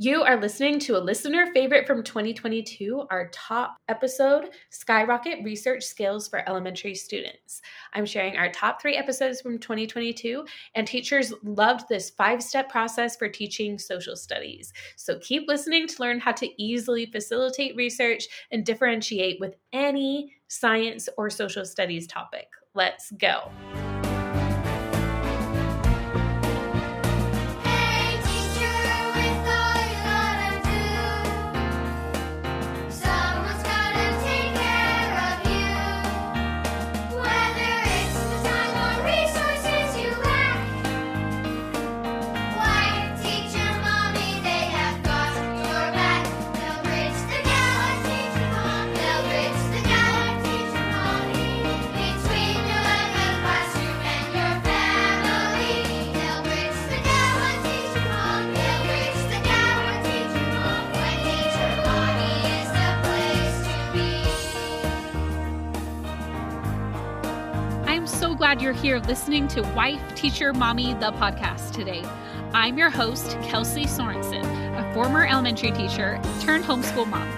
You are listening to a listener favorite from 2022, our top episode Skyrocket Research Skills for Elementary Students. I'm sharing our top three episodes from 2022, and teachers loved this five step process for teaching social studies. So keep listening to learn how to easily facilitate research and differentiate with any science or social studies topic. Let's go. Glad you're here listening to Wife, Teacher, Mommy, the podcast today. I'm your host, Kelsey Sorensen, a former elementary teacher turned homeschool mom.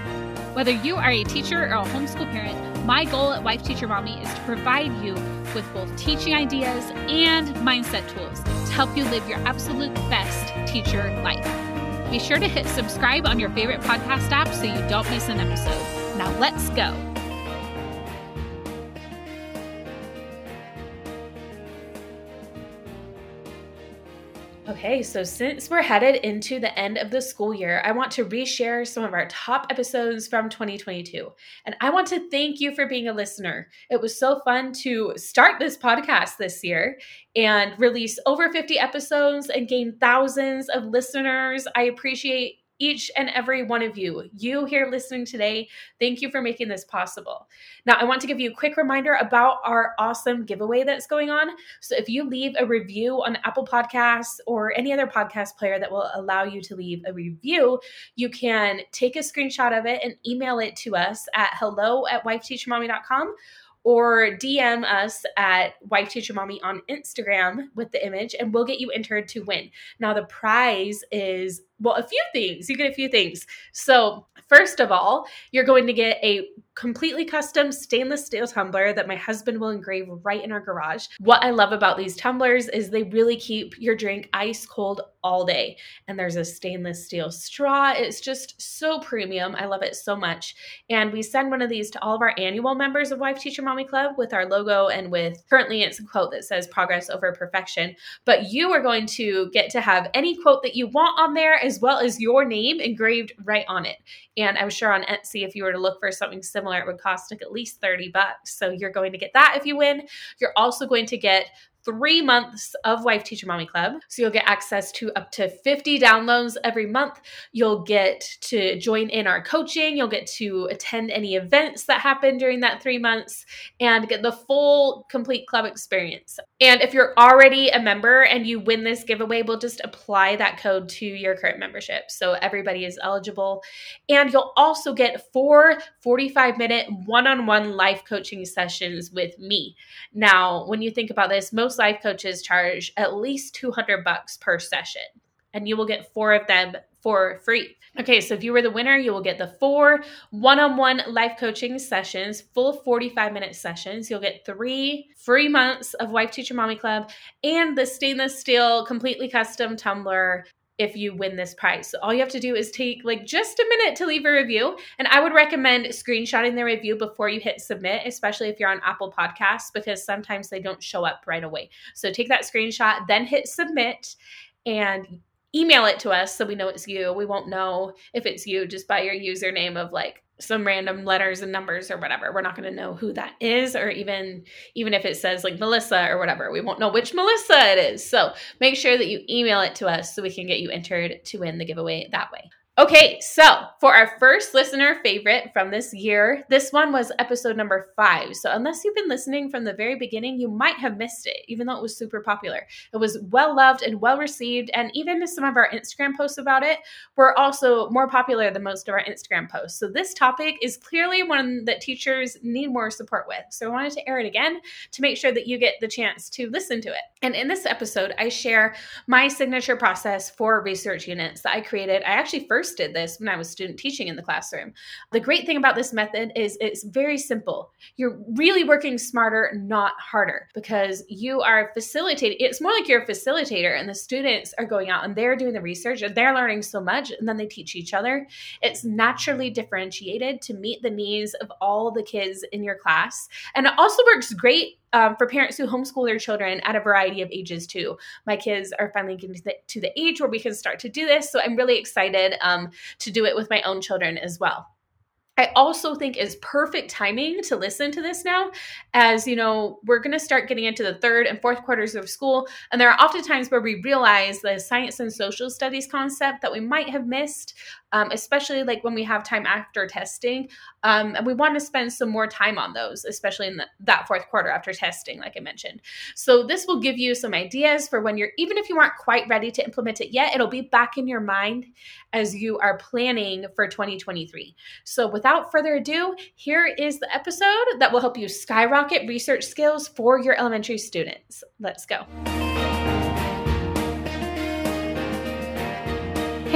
Whether you are a teacher or a homeschool parent, my goal at Wife, Teacher, Mommy is to provide you with both teaching ideas and mindset tools to help you live your absolute best teacher life. Be sure to hit subscribe on your favorite podcast app so you don't miss an episode. Now let's go. Okay, so since we're headed into the end of the school year, I want to reshare some of our top episodes from 2022. And I want to thank you for being a listener. It was so fun to start this podcast this year and release over 50 episodes and gain thousands of listeners. I appreciate each and every one of you. You here listening today, thank you for making this possible. Now, I want to give you a quick reminder about our awesome giveaway that's going on. So, if you leave a review on Apple Podcasts or any other podcast player that will allow you to leave a review, you can take a screenshot of it and email it to us at hello at wifeteachermommy.com or DM us at Wife Teacher Mommy on Instagram with the image, and we'll get you entered to win. Now, the prize is well, a few things. You get a few things. So, first of all, you're going to get a completely custom stainless steel tumbler that my husband will engrave right in our garage. What I love about these tumblers is they really keep your drink ice cold all day. And there's a stainless steel straw. It's just so premium. I love it so much. And we send one of these to all of our annual members of Wife Teacher Mommy Club with our logo and with currently it's a quote that says progress over perfection. But you are going to get to have any quote that you want on there as well as your name engraved right on it. And I'm sure on Etsy, if you were to look for something similar, it would cost like at least 30 bucks. So you're going to get that if you win. You're also going to get three months of Wife Teacher Mommy Club. So you'll get access to up to 50 downloads every month. You'll get to join in our coaching. You'll get to attend any events that happen during that three months and get the full complete club experience. And if you're already a member and you win this giveaway, we'll just apply that code to your current membership. So everybody is eligible. And you'll also get four 45 minute one on one life coaching sessions with me. Now, when you think about this, most life coaches charge at least 200 bucks per session, and you will get four of them for free. Okay, so if you were the winner, you will get the four one on one life coaching sessions, full 45 minute sessions. You'll get three free months of Wife Teacher Mommy Club and the stainless steel, completely custom tumbler if you win this prize. So all you have to do is take like just a minute to leave a review. And I would recommend screenshotting the review before you hit submit, especially if you're on Apple Podcasts, because sometimes they don't show up right away. So take that screenshot, then hit submit and email it to us so we know it's you. We won't know if it's you just by your username of like some random letters and numbers or whatever. We're not going to know who that is or even even if it says like Melissa or whatever. We won't know which Melissa it is. So, make sure that you email it to us so we can get you entered to win the giveaway that way. Okay, so for our first listener favorite from this year, this one was episode number five. So, unless you've been listening from the very beginning, you might have missed it, even though it was super popular. It was well loved and well received, and even some of our Instagram posts about it were also more popular than most of our Instagram posts. So, this topic is clearly one that teachers need more support with. So, I wanted to air it again to make sure that you get the chance to listen to it. And in this episode, I share my signature process for research units that I created. I actually first first did this when I was student teaching in the classroom. The great thing about this method is it's very simple. You're really working smarter, not harder, because you are facilitating. It's more like you're a facilitator, and the students are going out and they're doing the research and they're learning so much, and then they teach each other. It's naturally differentiated to meet the needs of all the kids in your class. And it also works great um, for parents who homeschool their children at a variety of ages too. My kids are finally getting to the, to the age where we can start to do this, so I'm really excited um, to do it with my own children as well. I also think is perfect timing to listen to this now, as you know, we're going to start getting into the third and fourth quarters of school. And there are often times where we realize the science and social studies concept that we might have missed um, especially like when we have time after testing. Um, and we want to spend some more time on those, especially in the, that fourth quarter after testing, like I mentioned. So this will give you some ideas for when you're, even if you aren't quite ready to implement it yet, it'll be back in your mind as you are planning for 2023. So without further ado, here is the episode that will help you skyrocket research skills for your elementary students. Let's go.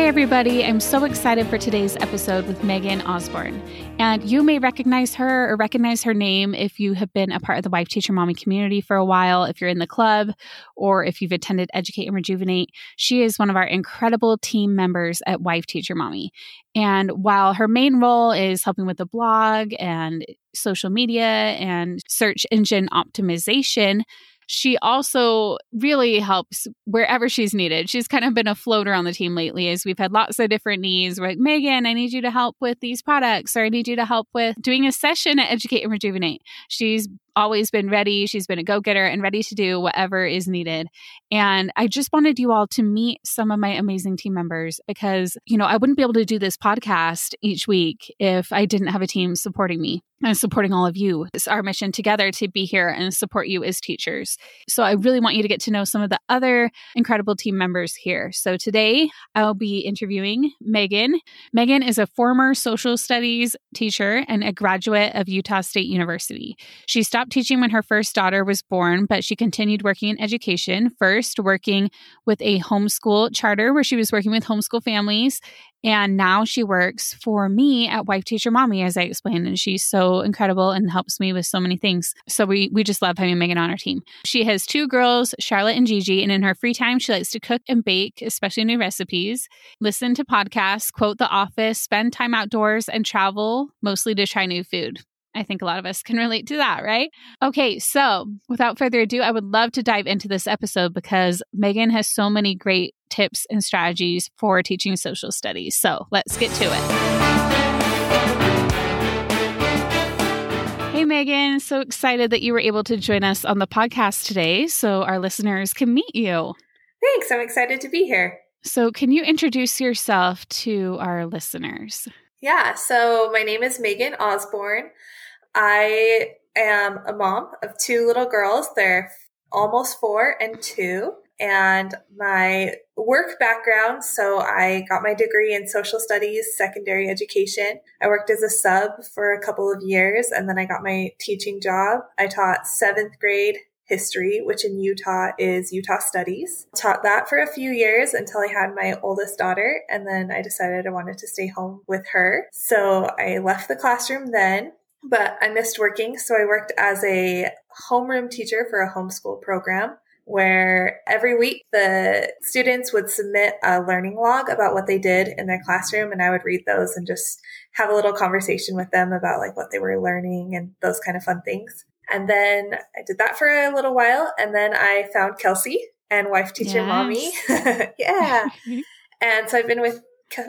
Hey, everybody. I'm so excited for today's episode with Megan Osborn. And you may recognize her or recognize her name if you have been a part of the Wife Teacher Mommy community for a while, if you're in the club, or if you've attended Educate and Rejuvenate. She is one of our incredible team members at Wife Teacher Mommy. And while her main role is helping with the blog and social media and search engine optimization, she also really helps wherever she's needed. She's kind of been a floater on the team lately as we've had lots of different needs. We're like, Megan, I need you to help with these products, or I need you to help with doing a session at Educate and Rejuvenate. She's always been ready. She's been a go getter and ready to do whatever is needed. And I just wanted you all to meet some of my amazing team members because, you know, I wouldn't be able to do this podcast each week if I didn't have a team supporting me and supporting all of you. It's our mission together to be here and support you as teachers. So I really want you to get to know some of the other incredible team members here. So today I'll be interviewing Megan. Megan is a former social studies teacher and a graduate of Utah State University. She stopped stopped teaching when her first daughter was born, but she continued working in education, first working with a homeschool charter where she was working with homeschool families. And now she works for me at Wife Teacher Mommy, as I explained. And she's so incredible and helps me with so many things. So we, we just love having Megan on our team. She has two girls, Charlotte and Gigi. And in her free time, she likes to cook and bake, especially new recipes, listen to podcasts, quote The Office, spend time outdoors, and travel, mostly to try new food. I think a lot of us can relate to that, right? Okay, so without further ado, I would love to dive into this episode because Megan has so many great tips and strategies for teaching social studies. So let's get to it. Hey, Megan, so excited that you were able to join us on the podcast today so our listeners can meet you. Thanks. I'm excited to be here. So, can you introduce yourself to our listeners? Yeah, so my name is Megan Osborn. I am a mom of two little girls. They're almost four and two. And my work background so I got my degree in social studies, secondary education. I worked as a sub for a couple of years and then I got my teaching job. I taught seventh grade history, which in Utah is Utah Studies. Taught that for a few years until I had my oldest daughter, and then I decided I wanted to stay home with her. So I left the classroom then but I missed working. So I worked as a homeroom teacher for a homeschool program where every week the students would submit a learning log about what they did in their classroom and I would read those and just have a little conversation with them about like what they were learning and those kind of fun things. And then I did that for a little while and then I found Kelsey and wife teacher yes. mommy. yeah. and so I've been with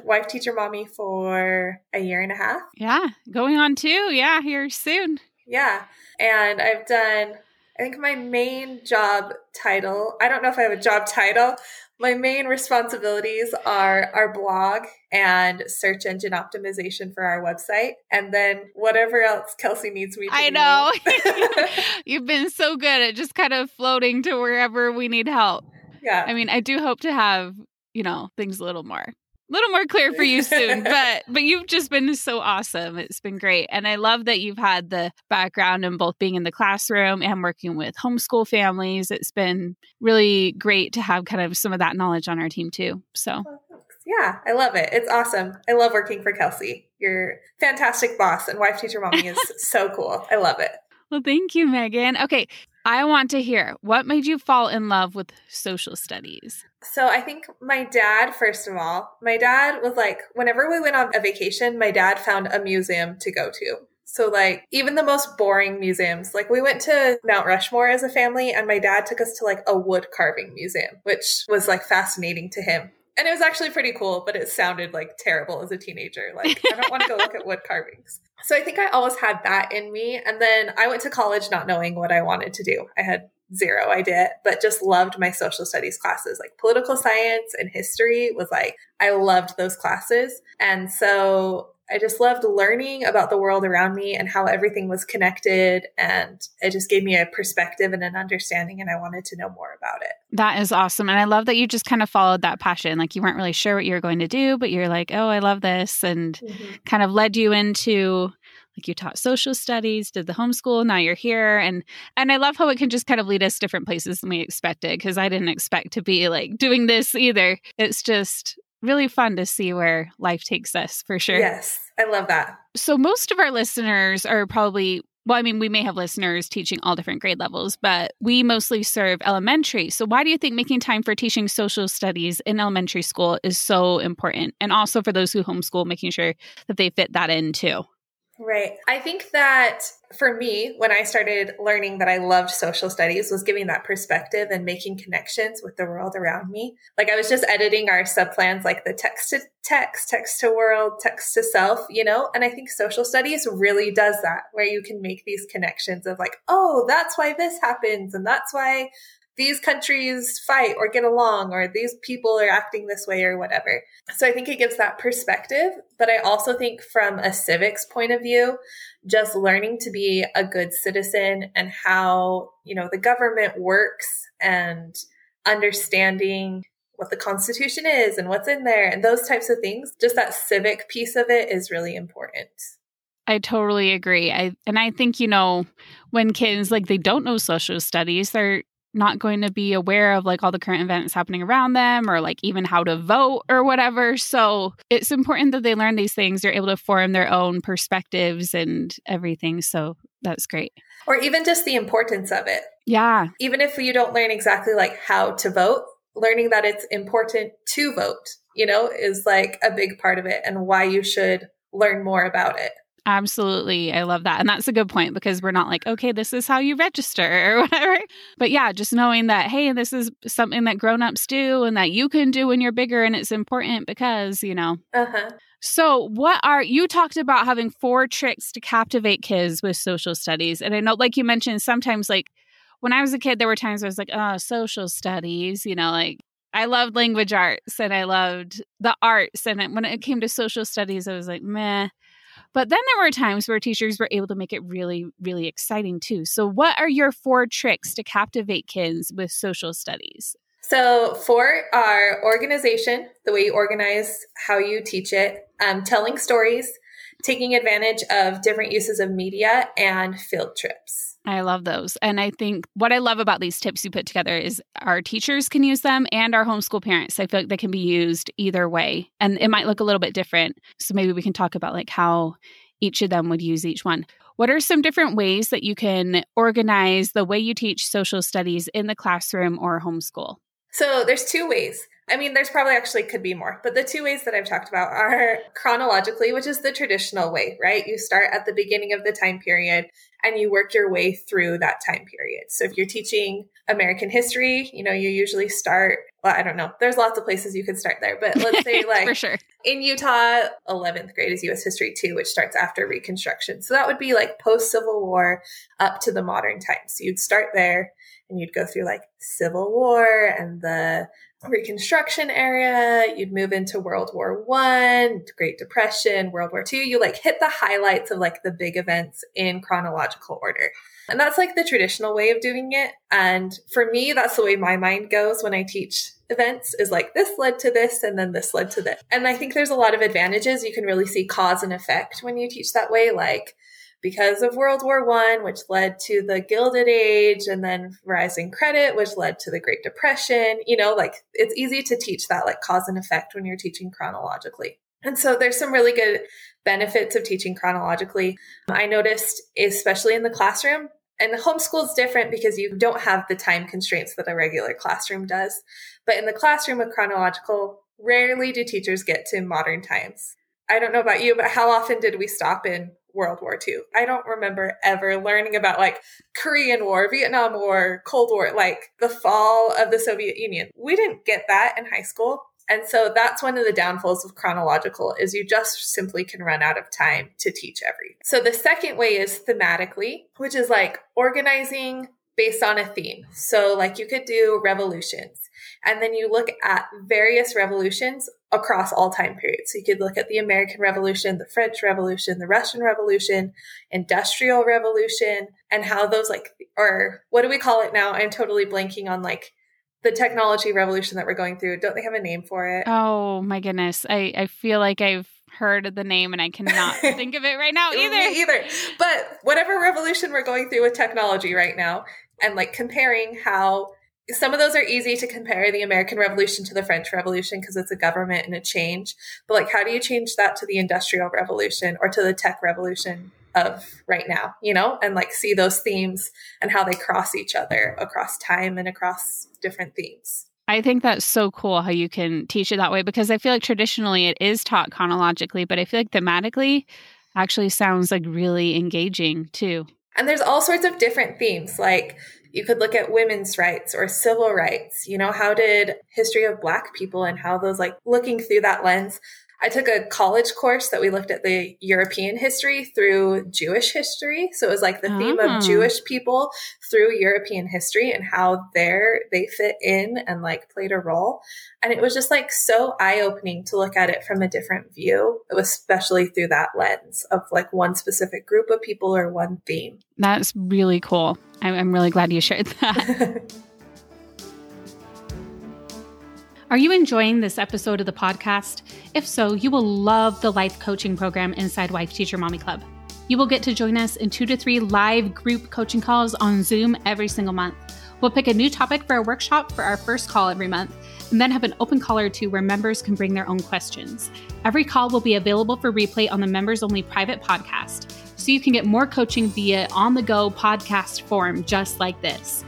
wife teacher mommy for a year and a half. Yeah, going on two. Yeah, here soon. Yeah. And I've done, I think my main job title, I don't know if I have a job title, My main responsibilities are our blog and search engine optimization for our website, and then whatever else Kelsey needs me to I know. You've been so good at just kind of floating to wherever we need help. yeah. I mean, I do hope to have, you know, things a little more little more clear for you soon but but you've just been so awesome it's been great and i love that you've had the background in both being in the classroom and working with homeschool families it's been really great to have kind of some of that knowledge on our team too so oh, yeah, I love it. It's awesome. I love working for Kelsey. You're fantastic boss and wife teacher mommy is so cool. I love it. Well, thank you, Megan. Okay, I want to hear what made you fall in love with social studies? So I think my dad, first of all, my dad was like, whenever we went on a vacation, my dad found a museum to go to. So like even the most boring museums, like we went to Mount Rushmore as a family and my dad took us to like a wood carving museum, which was like fascinating to him. And it was actually pretty cool, but it sounded like terrible as a teenager. Like, I don't want to go look at wood carvings. So I think I always had that in me. And then I went to college not knowing what I wanted to do. I had zero idea, but just loved my social studies classes. Like political science and history was like, I loved those classes. And so I just loved learning about the world around me and how everything was connected. And it just gave me a perspective and an understanding, and I wanted to know more about it. That is awesome. And I love that you just kind of followed that passion. Like you weren't really sure what you were going to do, but you're like, oh, I love this. And mm-hmm. kind of led you into like you taught social studies did the homeschool now you're here and and i love how it can just kind of lead us different places than we expected because i didn't expect to be like doing this either it's just really fun to see where life takes us for sure. Yes, I love that. So, most of our listeners are probably, well, I mean, we may have listeners teaching all different grade levels, but we mostly serve elementary. So, why do you think making time for teaching social studies in elementary school is so important? And also for those who homeschool, making sure that they fit that in too. Right. I think that for me, when I started learning that I loved social studies, was giving that perspective and making connections with the world around me. Like I was just editing our subplans, like the text to text, text to world, text to self, you know? And I think social studies really does that, where you can make these connections of like, oh, that's why this happens. And that's why these countries fight or get along or these people are acting this way or whatever. So I think it gives that perspective. But I also think from a civics point of view, just learning to be a good citizen and how, you know, the government works and understanding what the constitution is and what's in there and those types of things, just that civic piece of it is really important. I totally agree. I and I think you know when kids like they don't know social studies, they're not going to be aware of like all the current events happening around them or like even how to vote or whatever. So it's important that they learn these things. They're able to form their own perspectives and everything. So that's great. Or even just the importance of it. Yeah. Even if you don't learn exactly like how to vote, learning that it's important to vote, you know, is like a big part of it and why you should learn more about it. Absolutely. I love that. And that's a good point because we're not like, okay, this is how you register or whatever. But yeah, just knowing that, hey, this is something that grown-ups do and that you can do when you're bigger and it's important because, you know. Uh-huh. So, what are you talked about having four tricks to captivate kids with social studies? And I know, like you mentioned, sometimes, like when I was a kid, there were times I was like, oh, social studies, you know, like I loved language arts and I loved the arts. And when it came to social studies, I was like, meh. But then there were times where teachers were able to make it really, really exciting too. So, what are your four tricks to captivate kids with social studies? So, for our organization, the way you organize how you teach it, um, telling stories, taking advantage of different uses of media, and field trips. I love those. And I think what I love about these tips you put together is our teachers can use them and our homeschool parents. I feel like they can be used either way. And it might look a little bit different. So maybe we can talk about like how each of them would use each one. What are some different ways that you can organize the way you teach social studies in the classroom or homeschool? So there's two ways. I mean, there's probably actually could be more, but the two ways that I've talked about are chronologically, which is the traditional way, right? You start at the beginning of the time period and you work your way through that time period. So if you're teaching American history, you know, you usually start, well, I don't know, there's lots of places you could start there, but let's say like For sure. in Utah, 11th grade is US history too, which starts after Reconstruction. So that would be like post Civil War up to the modern times. So you'd start there and you'd go through like Civil War and the Reconstruction era, you'd move into World War One, Great Depression, World War Two. You like hit the highlights of like the big events in chronological order. And that's like the traditional way of doing it. And for me, that's the way my mind goes when I teach events is like this led to this and then this led to this. And I think there's a lot of advantages. You can really see cause and effect when you teach that way. Like because of World War One, which led to the Gilded Age and then rising credit, which led to the Great Depression. You know, like it's easy to teach that like cause and effect when you're teaching chronologically. And so there's some really good benefits of teaching chronologically. I noticed, especially in the classroom, and homeschool is different because you don't have the time constraints that a regular classroom does. But in the classroom with chronological, rarely do teachers get to modern times. I don't know about you, but how often did we stop in World War II? I don't remember ever learning about like Korean War, Vietnam War, Cold War, like the fall of the Soviet Union. We didn't get that in high school. And so that's one of the downfalls of chronological is you just simply can run out of time to teach every. So the second way is thematically, which is like organizing based on a theme. So like you could do revolutions and then you look at various revolutions across all time periods. So you could look at the American Revolution, the French Revolution, the Russian Revolution, Industrial Revolution, and how those like, or what do we call it now? I'm totally blanking on like the technology revolution that we're going through. Don't they have a name for it? Oh my goodness. I, I feel like I've heard the name and I cannot think of it right now either. Either. But whatever revolution we're going through with technology right now and like comparing how some of those are easy to compare the American Revolution to the French Revolution because it's a government and a change. But like how do you change that to the Industrial Revolution or to the tech revolution? of right now, you know, and like see those themes and how they cross each other across time and across different themes. I think that's so cool how you can teach it that way because I feel like traditionally it is taught chronologically, but I feel like thematically actually sounds like really engaging too. And there's all sorts of different themes. Like you could look at women's rights or civil rights. You know, how did history of black people and how those like looking through that lens I took a college course that we looked at the European history through Jewish history. So it was like the oh. theme of ah. Jewish people through European history and how there they fit in and like played a role. And it was just like so eye opening to look at it from a different view, especially through that lens of like one specific group of people or one theme. That's really cool. I'm really glad you shared that. Are you enjoying this episode of the podcast? If so, you will love the life coaching program inside Wife Teacher Mommy Club. You will get to join us in two to three live group coaching calls on Zoom every single month. We'll pick a new topic for a workshop for our first call every month, and then have an open call or two where members can bring their own questions. Every call will be available for replay on the members only private podcast, so you can get more coaching via on the go podcast form just like this.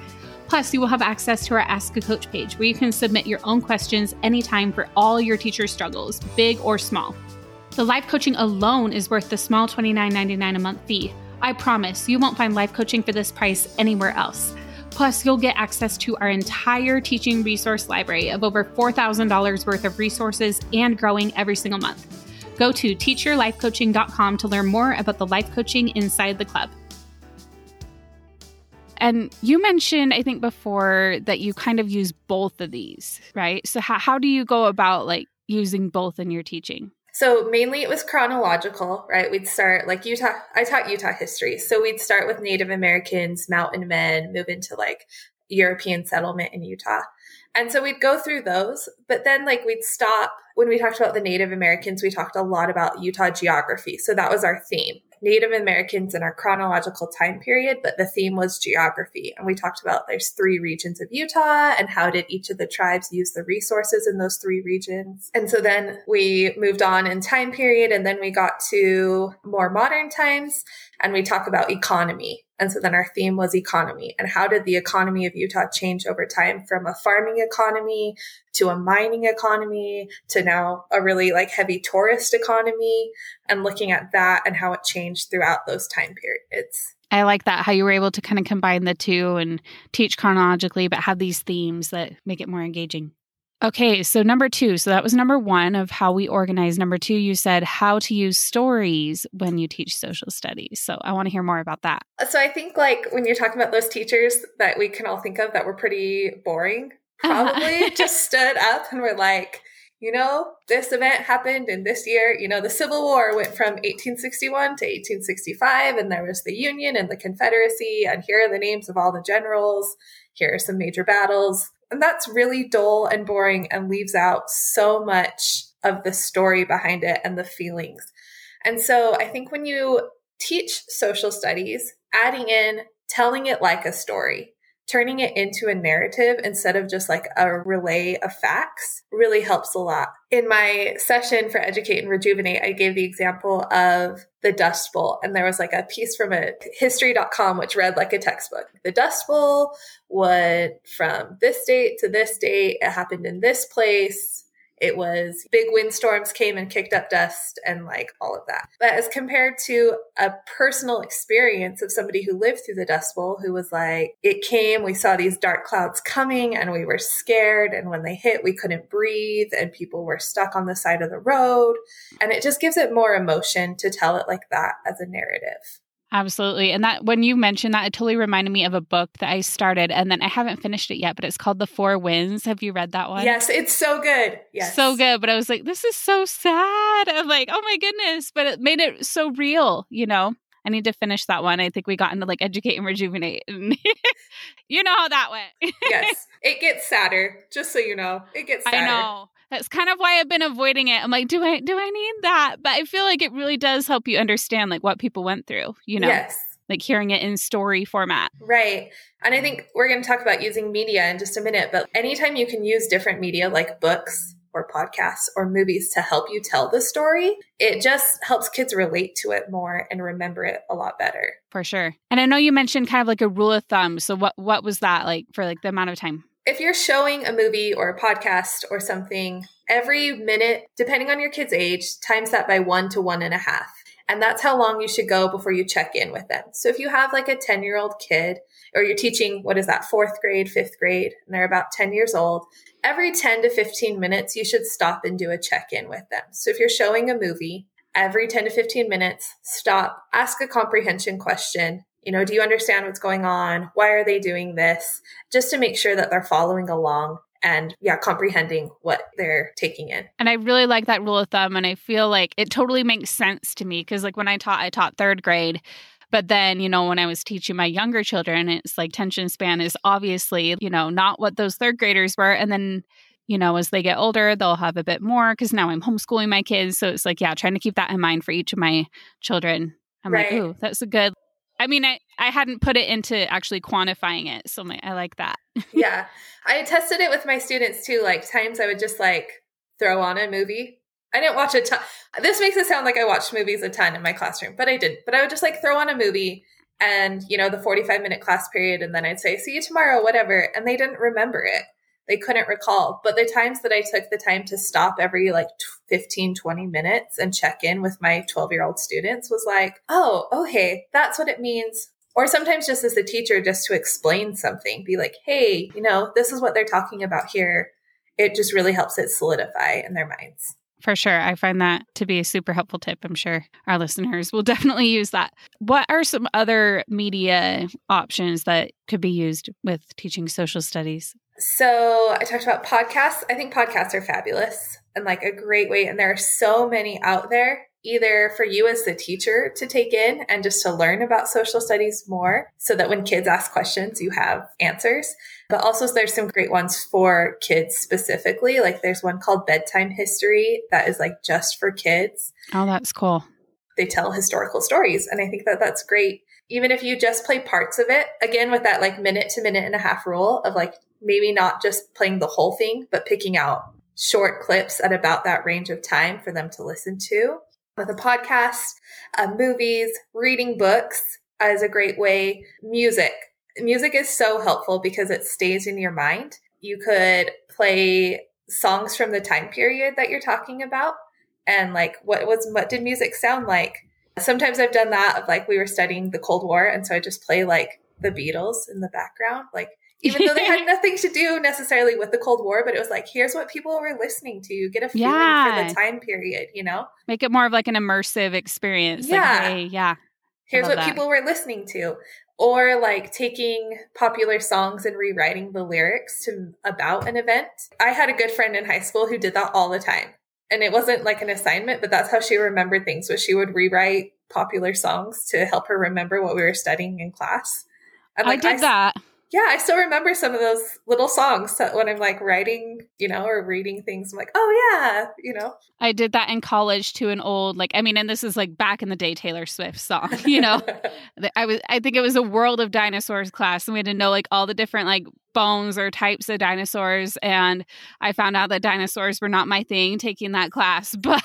Plus, you will have access to our Ask a Coach page where you can submit your own questions anytime for all your teacher struggles, big or small. The life coaching alone is worth the small $29.99 a month fee. I promise you won't find life coaching for this price anywhere else. Plus, you'll get access to our entire teaching resource library of over $4,000 worth of resources and growing every single month. Go to teachyourlifecoaching.com to learn more about the life coaching inside the club. And you mentioned, I think before, that you kind of use both of these, right? So, how, how do you go about like using both in your teaching? So mainly it was chronological, right? We'd start like Utah. I taught Utah history, so we'd start with Native Americans, mountain men, move into like European settlement in Utah. And so we'd go through those, but then like we'd stop when we talked about the Native Americans, we talked a lot about Utah geography. So that was our theme. Native Americans in our chronological time period, but the theme was geography. And we talked about there's three regions of Utah and how did each of the tribes use the resources in those three regions. And so then we moved on in time period and then we got to more modern times and we talk about economy. And so then our theme was economy and how did the economy of Utah change over time from a farming economy to a mining economy to now a really like heavy tourist economy and looking at that and how it changed throughout those time periods. I like that how you were able to kind of combine the two and teach chronologically, but have these themes that make it more engaging. Okay, so number two. So that was number one of how we organize. Number two, you said how to use stories when you teach social studies. So I want to hear more about that. So I think, like, when you're talking about those teachers that we can all think of that were pretty boring, uh-huh. probably just stood up and were like, you know, this event happened in this year. You know, the Civil War went from 1861 to 1865, and there was the Union and the Confederacy, and here are the names of all the generals. Here are some major battles. And that's really dull and boring and leaves out so much of the story behind it and the feelings. And so I think when you teach social studies, adding in telling it like a story, turning it into a narrative instead of just like a relay of facts really helps a lot. In my session for Educate and Rejuvenate, I gave the example of the Dust Bowl, and there was like a piece from a history.com which read like a textbook. The Dust Bowl went from this date to this date, it happened in this place it was big windstorms came and kicked up dust and like all of that. But as compared to a personal experience of somebody who lived through the Dust Bowl, who was like, it came, we saw these dark clouds coming and we were scared. And when they hit, we couldn't breathe and people were stuck on the side of the road. And it just gives it more emotion to tell it like that as a narrative. Absolutely. And that when you mentioned that, it totally reminded me of a book that I started and then I haven't finished it yet, but it's called The Four Winds. Have you read that one? Yes, it's so good. Yes. So good. But I was like, this is so sad. I'm like, oh my goodness. But it made it so real, you know? I need to finish that one. I think we got into like educate and rejuvenate. And you know how that went. yes. It gets sadder, just so you know. It gets sadder. I know that's kind of why I've been avoiding it. I'm like, do I do I need that? But I feel like it really does help you understand like what people went through, you know. Yes. Like hearing it in story format. Right. And I think we're going to talk about using media in just a minute, but anytime you can use different media like books or podcasts or movies to help you tell the story, it just helps kids relate to it more and remember it a lot better. For sure. And I know you mentioned kind of like a rule of thumb. So what what was that like for like the amount of time? If you're showing a movie or a podcast or something, every minute, depending on your kid's age, times that by one to one and a half. And that's how long you should go before you check in with them. So if you have like a 10 year old kid, or you're teaching, what is that, fourth grade, fifth grade, and they're about 10 years old, every 10 to 15 minutes, you should stop and do a check in with them. So if you're showing a movie, every 10 to 15 minutes, stop, ask a comprehension question, you know, do you understand what's going on? Why are they doing this? Just to make sure that they're following along and yeah, comprehending what they're taking in. And I really like that rule of thumb. And I feel like it totally makes sense to me because, like, when I taught, I taught third grade. But then, you know, when I was teaching my younger children, it's like tension span is obviously, you know, not what those third graders were. And then, you know, as they get older, they'll have a bit more because now I'm homeschooling my kids. So it's like, yeah, trying to keep that in mind for each of my children. I'm right. like, oh, that's a good I mean, I, I hadn't put it into actually quantifying it. So my, I like that. yeah. I tested it with my students too. Like times I would just like throw on a movie. I didn't watch a ton. This makes it sound like I watched movies a ton in my classroom, but I didn't. But I would just like throw on a movie and, you know, the 45 minute class period. And then I'd say, see you tomorrow, whatever. And they didn't remember it they couldn't recall. But the times that I took the time to stop every like 15, 20 minutes and check in with my 12 year old students was like, oh, okay, that's what it means. Or sometimes just as a teacher, just to explain something, be like, hey, you know, this is what they're talking about here. It just really helps it solidify in their minds. For sure. I find that to be a super helpful tip. I'm sure our listeners will definitely use that. What are some other media options that could be used with teaching social studies? So I talked about podcasts. I think podcasts are fabulous and like a great way. And there are so many out there, either for you as the teacher to take in and just to learn about social studies more so that when kids ask questions, you have answers. But also there's some great ones for kids specifically. Like there's one called Bedtime History that is like just for kids. Oh, that's cool. They tell historical stories. And I think that that's great even if you just play parts of it, again, with that like minute to minute and a half rule of like maybe not just playing the whole thing, but picking out short clips at about that range of time for them to listen to. With a podcast, uh, movies, reading books is a great way. Music. Music is so helpful because it stays in your mind. You could play songs from the time period that you're talking about and like what was what did music sound like sometimes i've done that of like we were studying the cold war and so i just play like the beatles in the background like even though they had nothing to do necessarily with the Cold War, but it was like, here's what people were listening to. You get a feeling yeah. for the time period, you know? Make it more of like an immersive experience. Yeah. Like, hey, yeah. Here's what that. people were listening to. Or like taking popular songs and rewriting the lyrics to about an event. I had a good friend in high school who did that all the time. And it wasn't like an assignment, but that's how she remembered things was she would rewrite popular songs to help her remember what we were studying in class. And I like, did that. Yeah, I still remember some of those little songs that when I'm like writing, you know, or reading things. I'm like, oh yeah, you know. I did that in college to an old like I mean, and this is like back in the day Taylor Swift song, you know. I was I think it was a World of Dinosaurs class, and we had to know like all the different like bones or types of dinosaurs. And I found out that dinosaurs were not my thing taking that class, but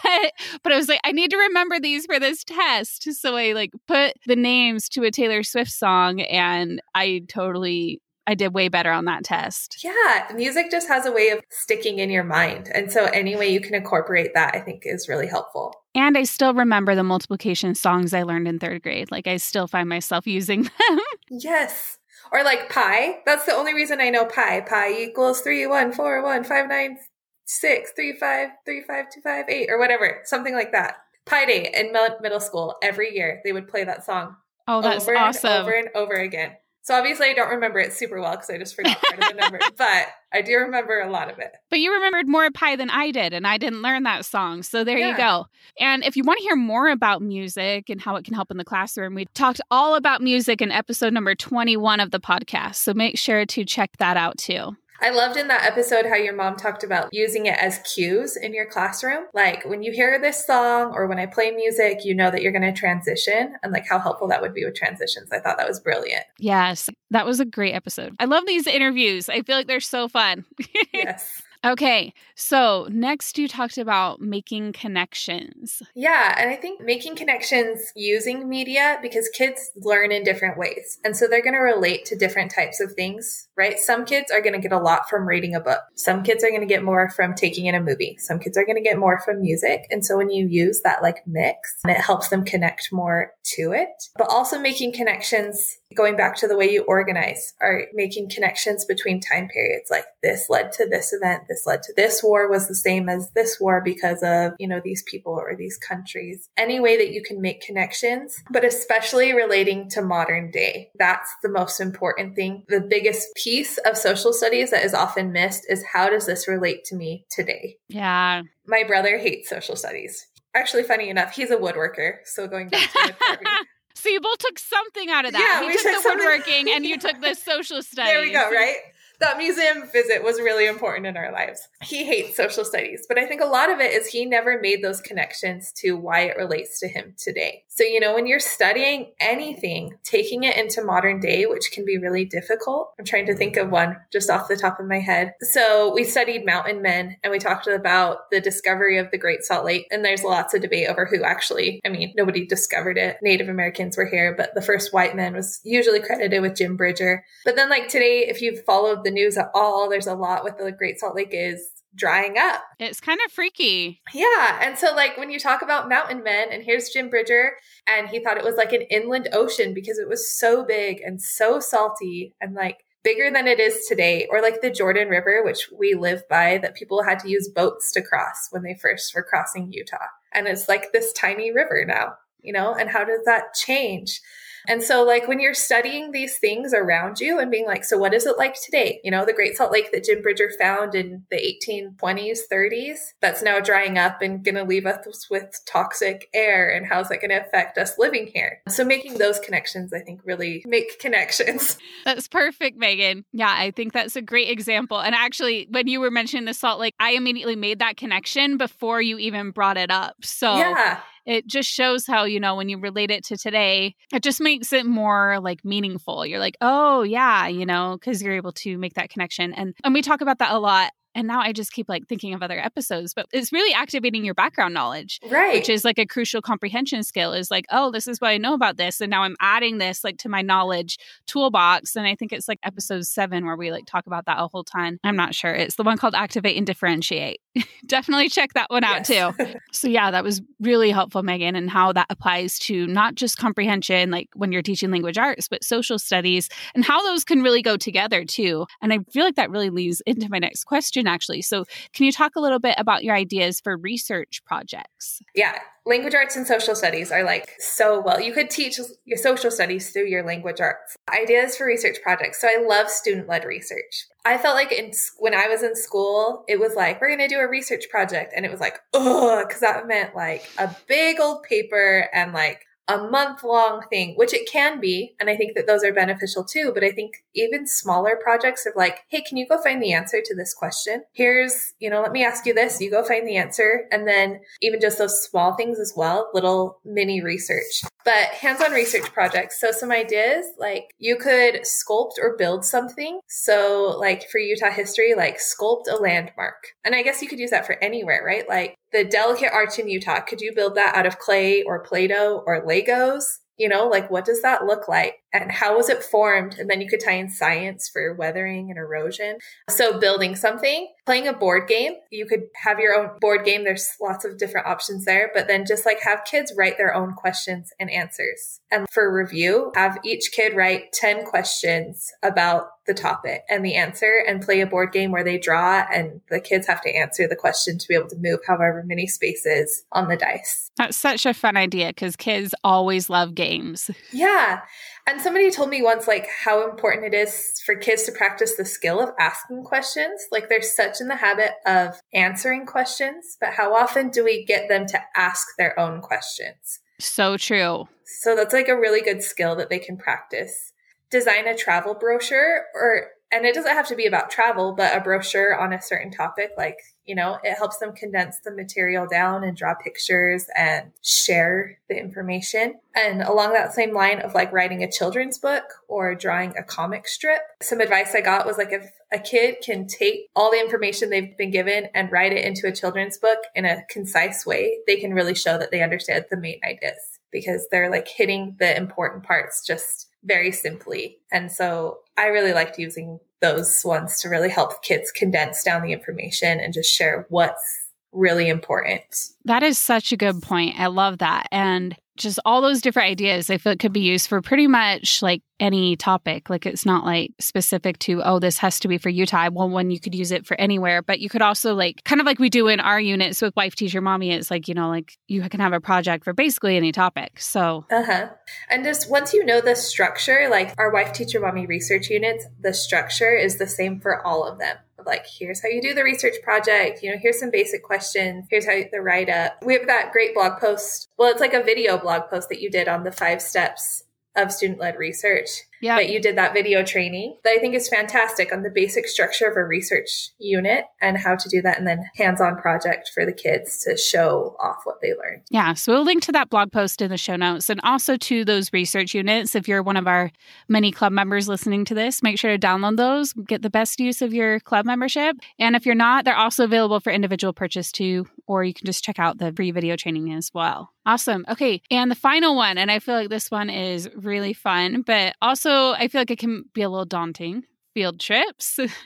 but I was like, I need to remember these for this test. So I like put the names to a Taylor Swift song, and I totally I did way better on that test. yeah, music just has a way of sticking in your mind, and so any way you can incorporate that, I think, is really helpful. And I still remember the multiplication songs I learned in third grade. Like I still find myself using them. Yes. Or like pi. That's the only reason I know pi. Pi equals three one four one five nine six three five three five two five eight or whatever, something like that. Pi Day in middle school every year they would play that song Oh, that's over awesome. and over and over again. So obviously I don't remember it super well because I just forgot part of the number, but I do remember a lot of it. But you remembered more pie than I did, and I didn't learn that song. So there you go. And if you want to hear more about music and how it can help in the classroom, we talked all about music in episode number 21 of the podcast. So make sure to check that out too. I loved in that episode how your mom talked about using it as cues in your classroom. Like when you hear this song or when I play music, you know that you're going to transition and like how helpful that would be with transitions. I thought that was brilliant. Yes, that was a great episode. I love these interviews. I feel like they're so fun. Yes. okay, so next you talked about making connections. Yeah, and I think making connections using media because kids learn in different ways. And so they're going to relate to different types of things, right? Some kids are going to get a lot from reading a book. Some kids are going to get more from taking in a movie. Some kids are going to get more from music. And so when you use that like mix, and it helps them connect more to it. But also making connections going back to the way you organize are making connections between time periods like this led to this event this led to this war was the same as this war because of you know these people or these countries any way that you can make connections but especially relating to modern day that's the most important thing the biggest piece of social studies that is often missed is how does this relate to me today Yeah. my brother hates social studies actually funny enough he's a woodworker so going back to woodcarving So you both took something out of that. Yeah, he we took took the something- woodworking and you took the social studies. There we go, right? That museum visit was really important in our lives. He hates social studies, but I think a lot of it is he never made those connections to why it relates to him today. So, you know, when you're studying anything, taking it into modern day, which can be really difficult, I'm trying to think of one just off the top of my head. So, we studied mountain men and we talked about the discovery of the Great Salt Lake. And there's lots of debate over who actually, I mean, nobody discovered it. Native Americans were here, but the first white man was usually credited with Jim Bridger. But then, like today, if you've followed the news at all, there's a lot with the Great Salt Lake is drying up. It's kind of freaky. Yeah. And so, like, when you talk about mountain men, and here's Jim Bridger, and he thought it was like an inland ocean because it was so big and so salty and like bigger than it is today, or like the Jordan River, which we live by, that people had to use boats to cross when they first were crossing Utah. And it's like this tiny river now, you know? And how does that change? And so, like, when you're studying these things around you and being like, so what is it like today? You know, the Great Salt Lake that Jim Bridger found in the 1820s, 30s, that's now drying up and going to leave us with toxic air. And how's that going to affect us living here? So, making those connections, I think, really make connections. That's perfect, Megan. Yeah, I think that's a great example. And actually, when you were mentioning the Salt Lake, I immediately made that connection before you even brought it up. So Yeah. It just shows how, you know, when you relate it to today, it just makes it more like meaningful. You're like, oh, yeah, you know, because you're able to make that connection. And, and we talk about that a lot. And now I just keep like thinking of other episodes, but it's really activating your background knowledge. Right. which is like a crucial comprehension skill is like oh this is what i know about this and now i'm adding this like to my knowledge toolbox and i think it's like episode seven where we like talk about that a whole ton i'm not sure it's the one called activate and differentiate definitely check that one out Yes. too so yeah that was really helpful megan and how that applies to not just comprehension like when you're teaching language arts but social studies and how those can really go together too and i feel like that really leads into my next question question actually. So, can you talk a little bit about your ideas for research projects? Yeah, language arts and social studies are like so well. You could teach your social studies through your language arts. Ideas for research projects. So, I love student led research. I felt like in, when I was in school, it was like, we're going to do a research project. And it was like, oh, because that meant like a big old paper and like a month long thing, which it can be. And I think that those are beneficial too. But I think even smaller projects of like, hey, can you go find the answer to this question? Here's, you know, let me ask you this. You go find the answer. And then even just those small things as well, little mini research. But hands on research projects. So some ideas like you could sculpt or build something. So, like for Utah history, like sculpt a landmark. And I guess you could use that for anywhere, right? Like the delicate arch in Utah, could you build that out of clay or Play Doh or Legos? You know, like what does that look like? and how was it formed? And then you could tie in science for weathering and erosion. So building something, playing a board game, you could have your own board game. There's lots of different options there, but then just like have kids write their own questions and answers. And for review, have each kid write 10 questions about the topic and the answer and play a board game where they draw and the kids have to answer the question to be able to move however many spaces on the dice. That's such a fun idea because kids always love games. Yeah. And somebody told me once, like, how important it is for kids to practice the skill of asking questions. Like, they're such in the habit of answering questions, but how often do we get them to ask their own questions? So true. So, that's like a really good skill that they can practice. Design a travel brochure or and it doesn't have to be about travel, but a brochure on a certain topic, like, you know, it helps them condense the material down and draw pictures and share the information. And along that same line of like writing a children's book or drawing a comic strip, some advice I got was like if a kid can take all the information they've been given and write it into a children's book in a concise way, they can really show that they understand the main ideas because they're like hitting the important parts just very simply. And so I really liked using those ones to really help kids condense down the information and just share what's really important. That is such a good point. I love that. And just all those different ideas I feel it could be used for pretty much like any topic. Like it's not like specific to, oh, this has to be for Utah. Well, one you could use it for anywhere, but you could also like kind of like we do in our units with wife, teacher, mommy. It's like, you know, like you can have a project for basically any topic. So, uh huh. And just once you know the structure, like our wife, teacher, mommy research units, the structure is the same for all of them like here's how you do the research project you know here's some basic questions here's how the write up we have that great blog post well it's like a video blog post that you did on the five steps of student led research yeah. that you did that video training that I think is fantastic on the basic structure of a research unit and how to do that and then hands-on project for the kids to show off what they learned. Yeah, so we'll link to that blog post in the show notes and also to those research units if you're one of our many club members listening to this, make sure to download those, get the best use of your club membership. And if you're not, they're also available for individual purchase too or you can just check out the free video training as well. Awesome. Okay. And the final one, and I feel like this one is really fun, but also I feel like it can be a little daunting field trips. Yes.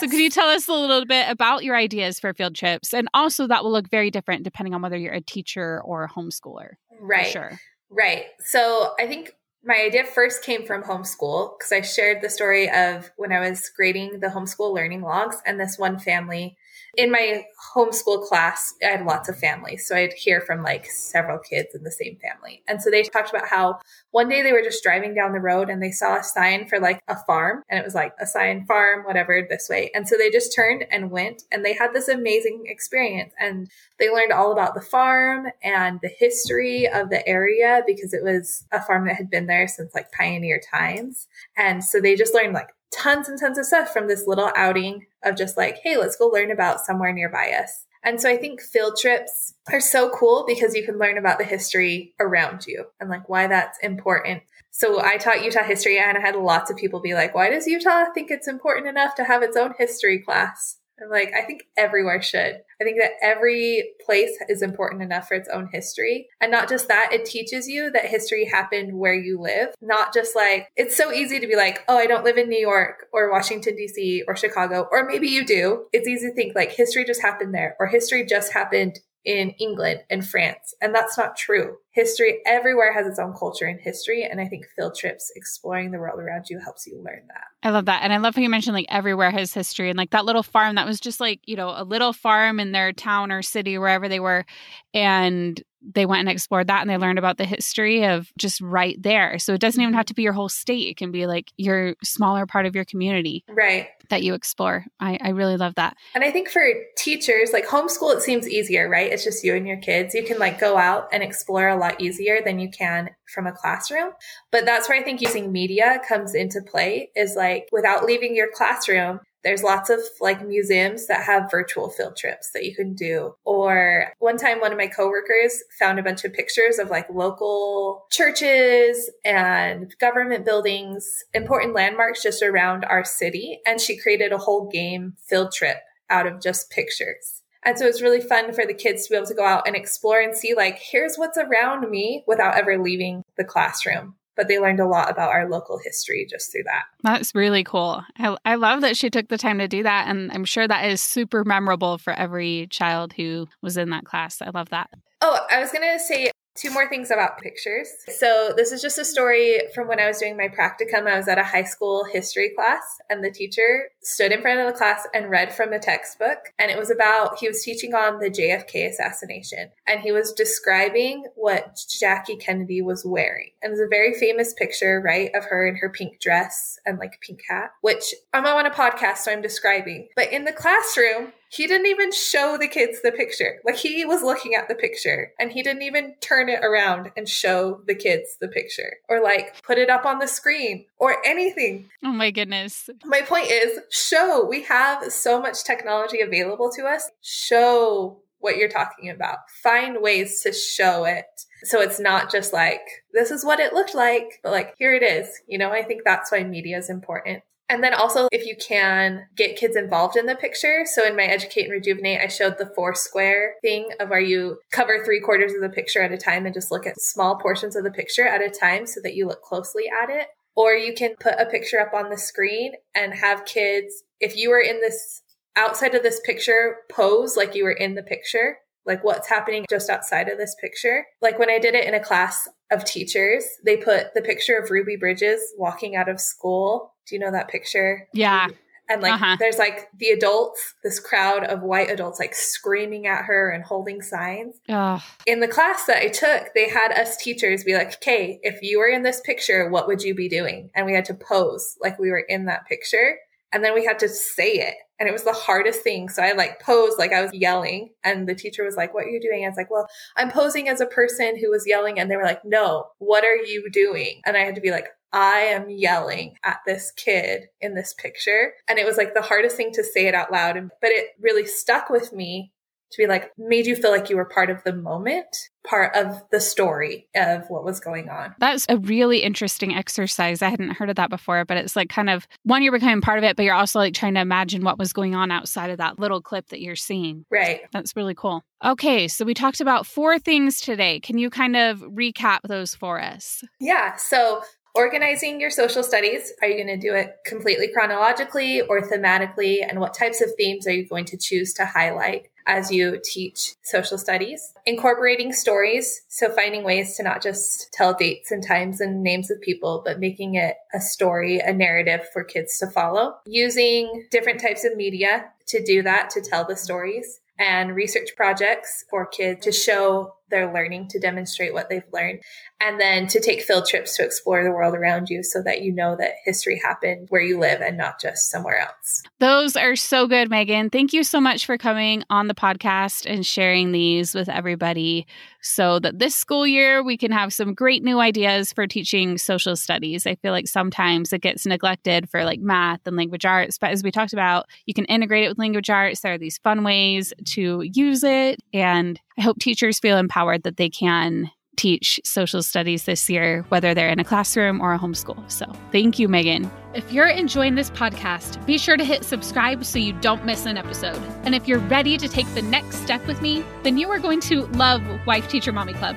So, could you tell us a little bit about your ideas for field trips? And also, that will look very different depending on whether you're a teacher or a homeschooler. Right. Sure. Right. So, I think my idea first came from homeschool because I shared the story of when I was grading the homeschool learning logs, and this one family in my homeschool class, I had lots of families. So I'd hear from like several kids in the same family. And so they talked about how one day they were just driving down the road and they saw a sign for like a farm and it was like a sign farm, whatever, this way. And so they just turned and went and they had this amazing experience and they learned all about the farm and the history of the area because it was a farm that had been there since like pioneer times. And so they just learned like tons and tons of stuff from this little outing of just like, hey, let's go learn about somewhere nearby us. And so I think field trips are so cool because you can learn about the history around you and like why that's important. So I taught Utah history and I had lots of people be like, why does Utah think it's important enough to have its own history class? I'm like, I think everywhere should. I think that every place is important enough for its own history. And not just that, it teaches you that history happened where you live, not just like, it's so easy to be like, oh, I don't live in New York or Washington, D.C. or Chicago, or maybe you do. It's easy to think like history just happened there or history just happened in England and France. And that's not true. History everywhere has its own culture and history. And I think field trips, exploring the world around you, helps you learn that. I love that. And I love how you mentioned like everywhere has history and like that little farm that was just like, you know, a little farm in their town or city, wherever they were. And they went and explored that and they learned about the history of just right there. So it doesn't even mm-hmm. have to be your whole state. It can be like your smaller part of your community. Right. That you explore. I, I really love that. And I think for teachers, like homeschool, it seems easier, right? It's just you and your kids. You can like go out and explore a lot easier than you can from a classroom. But that's where I think using media comes into play is like without leaving your classroom, there's lots of like museums that have virtual field trips that you can do. Or one time, one of my coworkers found a bunch of pictures of like local churches and government buildings, important landmarks just around our city. And she created a whole game field trip out of just pictures. And so it's really fun for the kids to be able to go out and explore and see, like, here's what's around me without ever leaving the classroom but they learned a lot about our local history just through that. That's really cool. I, I love that she took the time to do that. And I'm sure that is super memorable for every child who was in that class. I love that. Oh, I was going to say Two more things about pictures. So, this is just a story from when I was doing my practicum. I was at a high school history class, and the teacher stood in front of the class and read from a textbook. And it was about, he was teaching on the JFK assassination, and he was describing what Jackie Kennedy was wearing. And there's a very famous picture, right, of her in her pink dress and like pink hat, which I'm on a podcast, so I'm describing. But in the classroom, he didn't even show the kids the picture. Like he was looking at the picture and he didn't even turn it around and show the kids the picture or like put it up on the screen or anything. Oh my goodness. My point is show. We have so much technology available to us. Show what you're talking about. Find ways to show it. So it's not just like, this is what it looked like, but like, here it is. You know, I think that's why media is important. And then also, if you can get kids involved in the picture. So in my Educate and Rejuvenate, I showed the four square thing of where you cover three quarters of the picture at a time and just look at small portions of the picture at a time so that you look closely at it. Or you can put a picture up on the screen and have kids, if you were in this outside of this picture, pose like you were in the picture like what's happening just outside of this picture. Like when I did it in a class of teachers, they put the picture of Ruby Bridges walking out of school. Do you know that picture? Yeah. And like uh-huh. there's like the adults, this crowd of white adults like screaming at her and holding signs. Ugh. In the class that I took, they had us teachers be like, okay, if you were in this picture, what would you be doing? And we had to pose like we were in that picture. And then we had to say it and it was the hardest thing. So I like posed like I was yelling and the teacher was like, what are you doing? I was like, well, I'm posing as a person who was yelling. And they were like, no, what are you doing? And I had to be like, I am yelling at this kid in this picture. And it was like the hardest thing to say it out loud. But it really stuck with me to be like made you feel like you were part of the moment part of the story of what was going on. That's a really interesting exercise. I hadn't heard of that before but it's like kind of one you're becoming part of it but you're also like trying to imagine what was going on outside of that little clip that you're seeing. Right. That's really cool. Okay so we talked about four things today. Can you kind of recap those for us? Yeah so organizing your social studies. Are you going to do it completely chronologically or thematically? And what types of themes are you going to choose to highlight? as you teach social studies. Incorporating stories, so finding ways to not just tell dates and times and names of people, but making it a story, a narrative for kids to follow. Using different types of media to do that, to tell the stories and research projects for kids to show their learning, to demonstrate what they've learned, and then to take field trips to explore the world around you so that you know that history happened where you live and not just somewhere else. Those are so good, Megan. Thank you so much for coming on the podcast and sharing these with everybody so that this school year we can have some great new ideas for teaching social studies. I feel like sometimes it gets neglected for like math and language arts, but as we talked about, you can integrate it with language arts. There are these fun ways to use it and I hope teachers feel empowered that they can teach social studies this year, whether they're in a classroom or a homeschool. So thank you, Megan. If you're enjoying this podcast, be sure to hit subscribe so you don't miss an episode. And if you're ready to take the next step with me, then you are going to love Wife Teacher Mommy Club.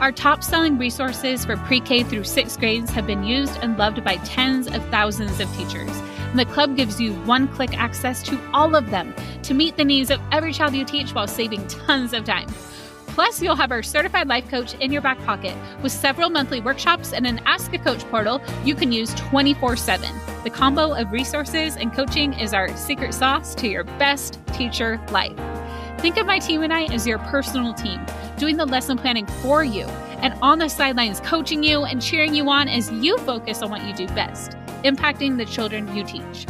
Our top selling resources for pre K through sixth grades have been used and loved by tens of thousands of teachers. And the club gives you one click access to all of them to meet the needs of every child you teach while saving tons of time. Plus, you'll have our certified life coach in your back pocket with several monthly workshops and an Ask a Coach portal you can use 24 7. The combo of resources and coaching is our secret sauce to your best teacher life. Think of my team and I as your personal team, doing the lesson planning for you and on the sidelines coaching you and cheering you on as you focus on what you do best, impacting the children you teach.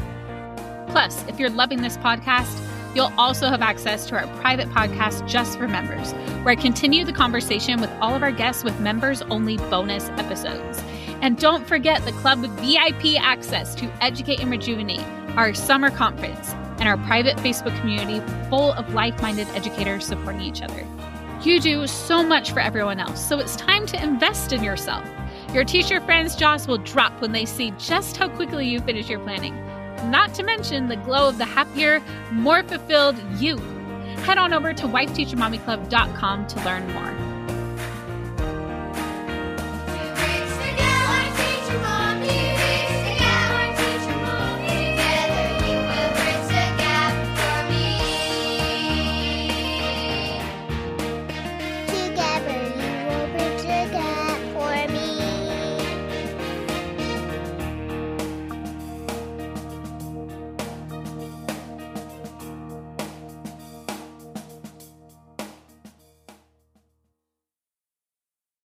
Plus, if you're loving this podcast, You'll also have access to our private podcast just for members, where I continue the conversation with all of our guests with members only bonus episodes. And don't forget the club with VIP access to Educate and Rejuvenate, our summer conference, and our private Facebook community full of like minded educators supporting each other. You do so much for everyone else, so it's time to invest in yourself. Your teacher friends' jaws will drop when they see just how quickly you finish your planning not to mention the glow of the happier, more fulfilled you. Head on over to wifeteachermommyclub.com to learn more.